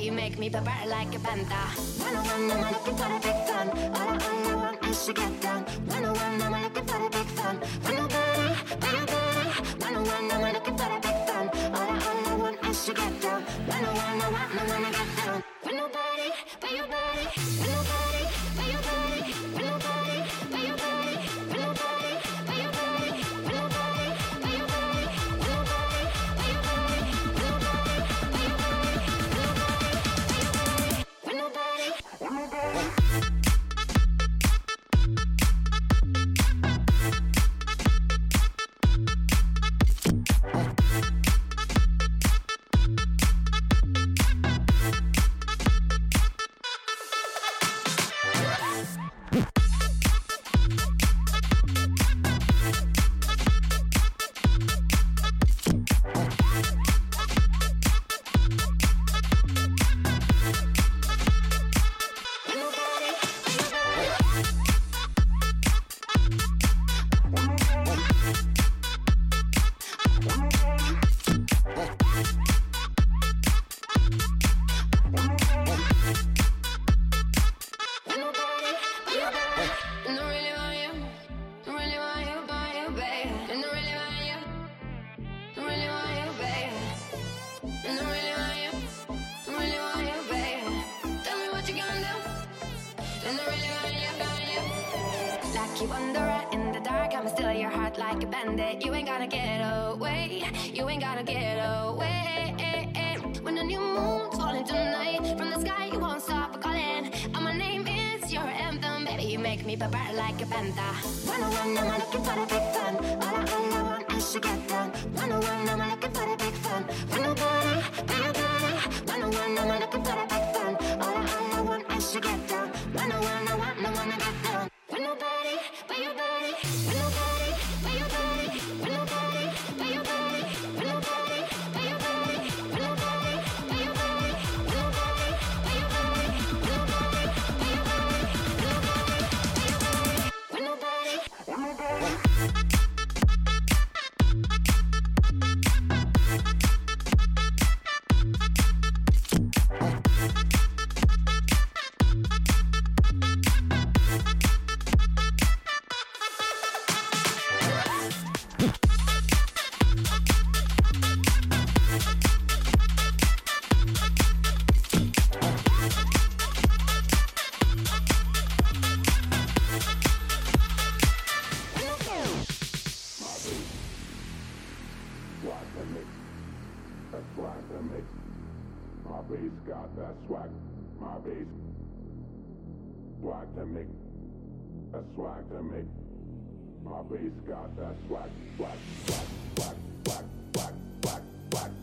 You make me prepare like a panda. When I want, I'm looking for a big fun. All I, all I want is to get down. When I want, I'm looking for a big fun. When nobody, when nobody, when I want, I'm looking for a big fun. All I, all I want is to get down. When I want, I want, I wanna get down. When your body, when nobody, wanderer in the dark, I'm still your heart like a bandit. You ain't gonna get away, you ain't gonna get away. When the new moon's falling tonight, from the sky you won't stop calling. And my name is your anthem, baby. You make me prepare like a I want, I'm looking for a big fun. All I, all I want is to get I want, I'm looking for a big fun. When when nobody, when I want, I'm looking for a big fun. All I, all I want is to get down. When I want, I I wanna get down. swag to make, a swag to make. My bass got that swag, swag, swag, swag, swag, swag, swag, swag.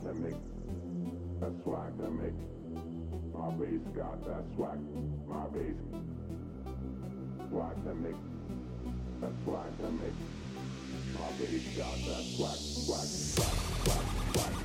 Swag to make that swag to make my bass got that swag. My bass swag to make that swag to make my bass got that swag swag swag swag swag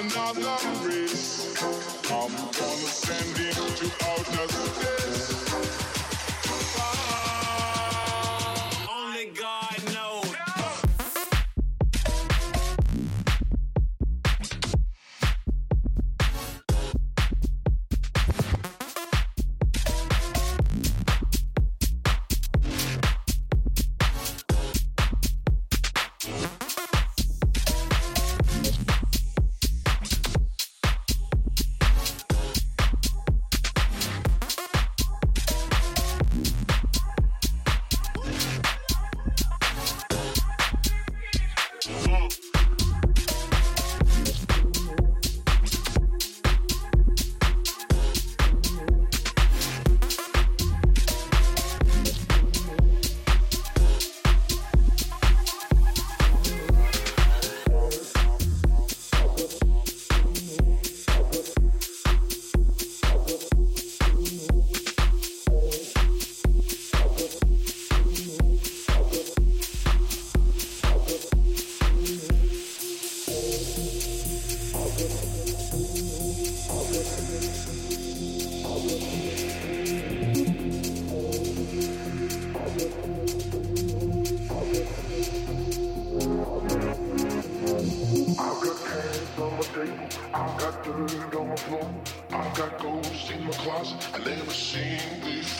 another race. I'm gonna send him to outer space.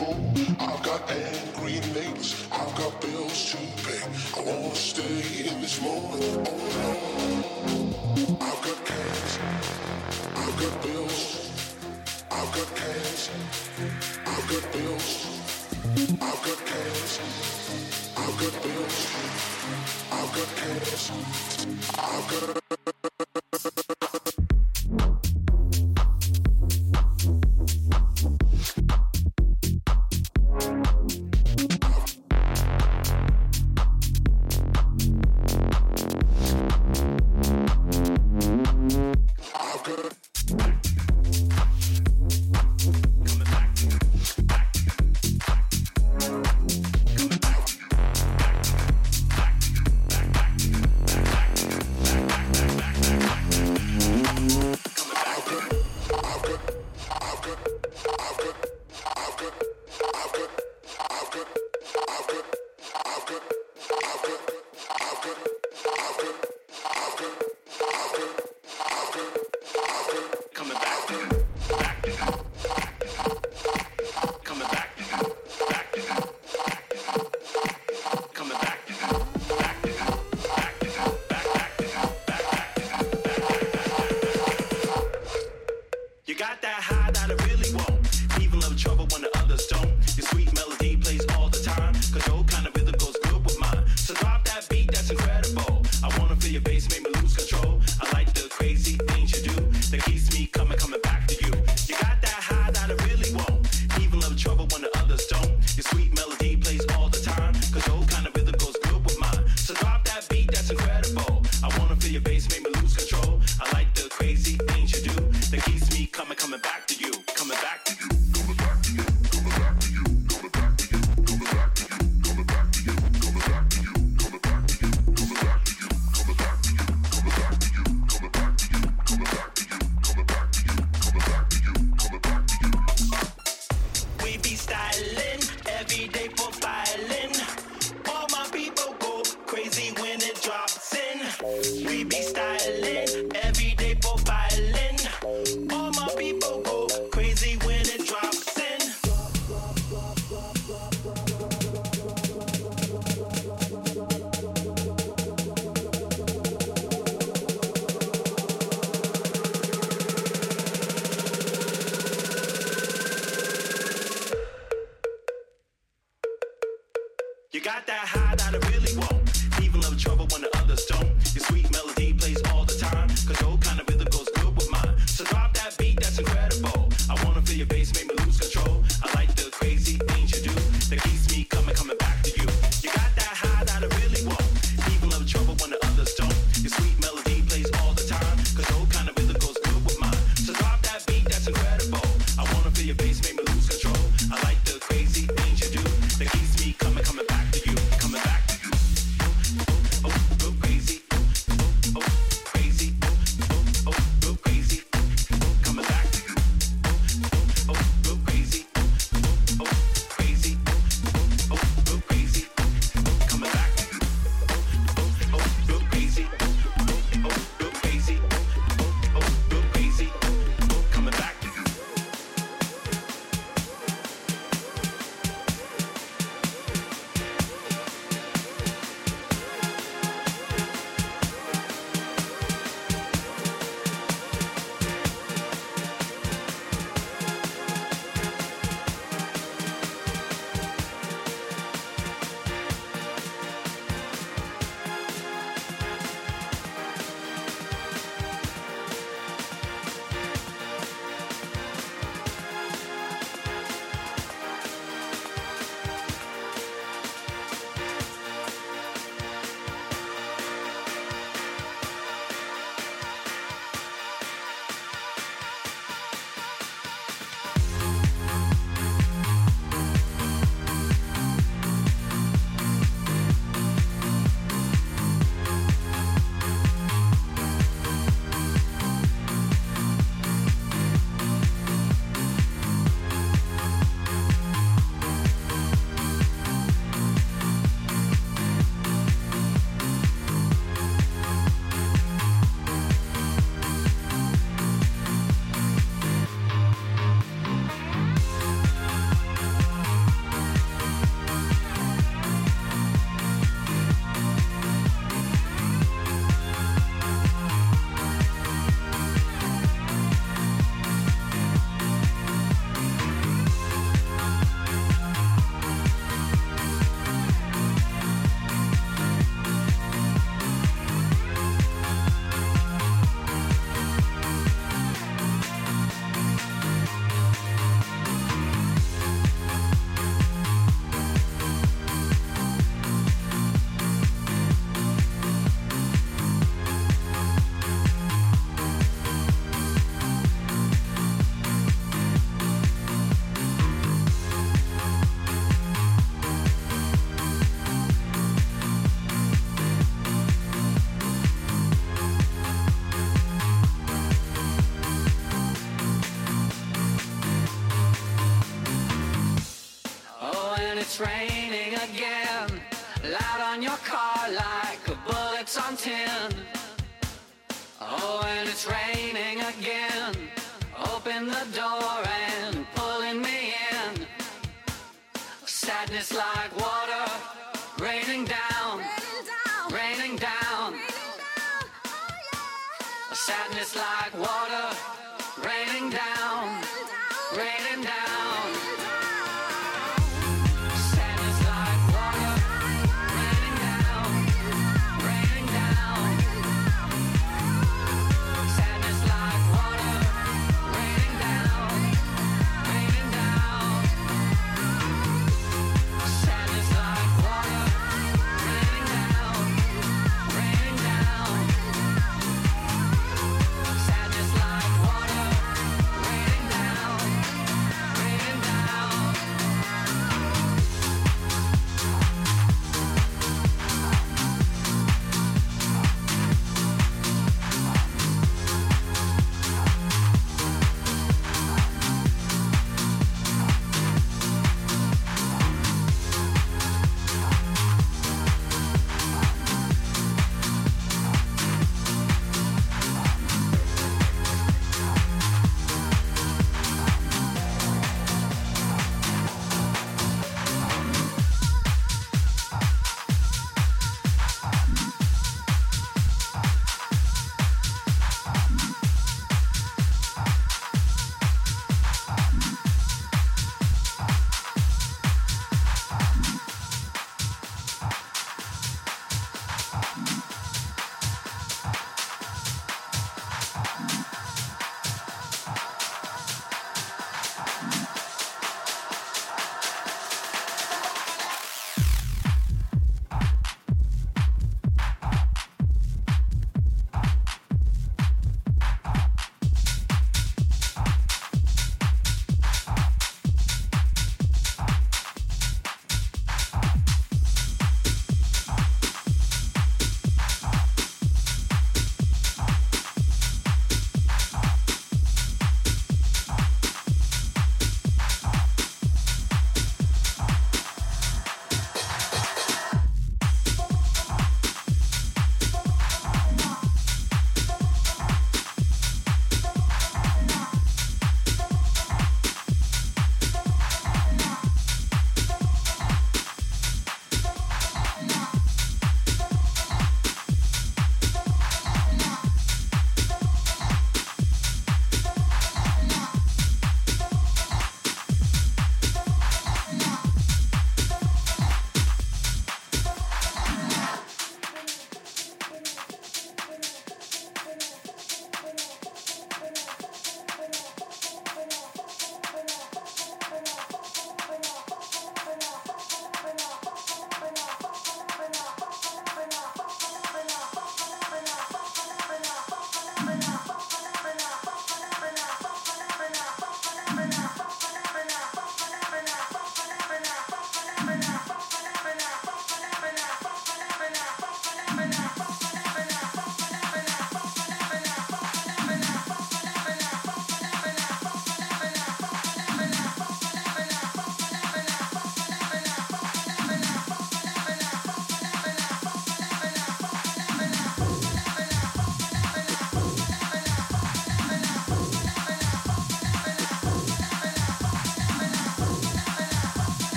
fool. I've got angry neighbors. I've got bills to pay. I wanna stay in this moment. Oh no. I've got cash. I've got bills. I've got cash. I've got bills. I've got cash. I've got bills. I've got cash. I've got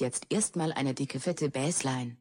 Jetzt erstmal eine dicke fette Bassline.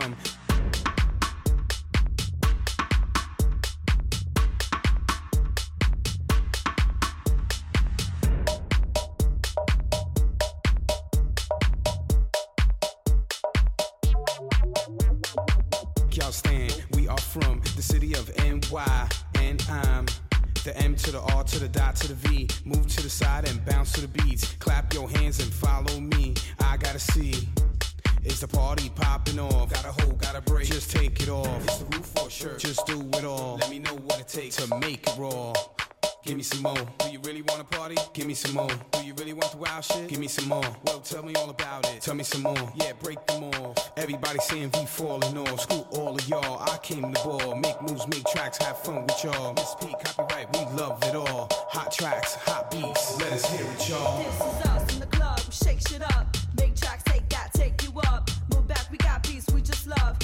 Y'all stand, we are from the city of NY, and I'm the M to the R to the D to the V. Move to the side and bounce to the beats. Clap your hands and follow me. I gotta see. It's the party popping off? Got a hole, got a break. Just take it off. It's the roof or shirt. Just do it all. Let me know what it takes to make it raw. Give me some more. Do you really wanna party? Give me some more. Do you really want the wild shit? Give me some more. Well, tell me all about it. Tell me some more. Yeah, break them all. Everybody saying we falling off. Screw all of y'all. I came to ball. Make moves, make tracks, have fun with y'all. Miss P, copyright, we love it all. Hot tracks, hot beats. Let us hear it, y'all. This is us in the club. Shake shit up. love.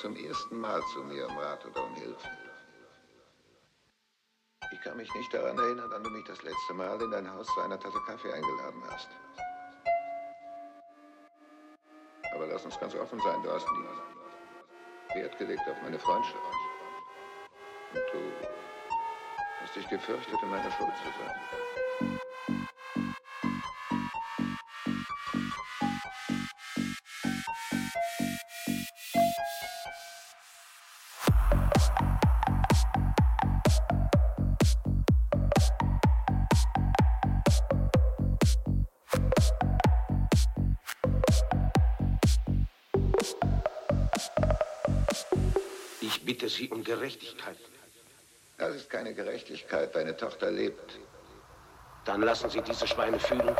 Zum ersten Mal zu mir um Rat oder um Hilfe. Ich kann mich nicht daran erinnern, wann du mich das letzte Mal in dein Haus zu einer Tasse Kaffee eingeladen hast. Aber lass uns ganz offen sein, du hast nie Wert gelegt auf meine Freundschaft. Und du hast dich gefürchtet, in meiner Schuld zu sein. Gerechtigkeit. Das ist keine Gerechtigkeit. Deine Tochter lebt. Dann lassen Sie diese Schweine fühlen.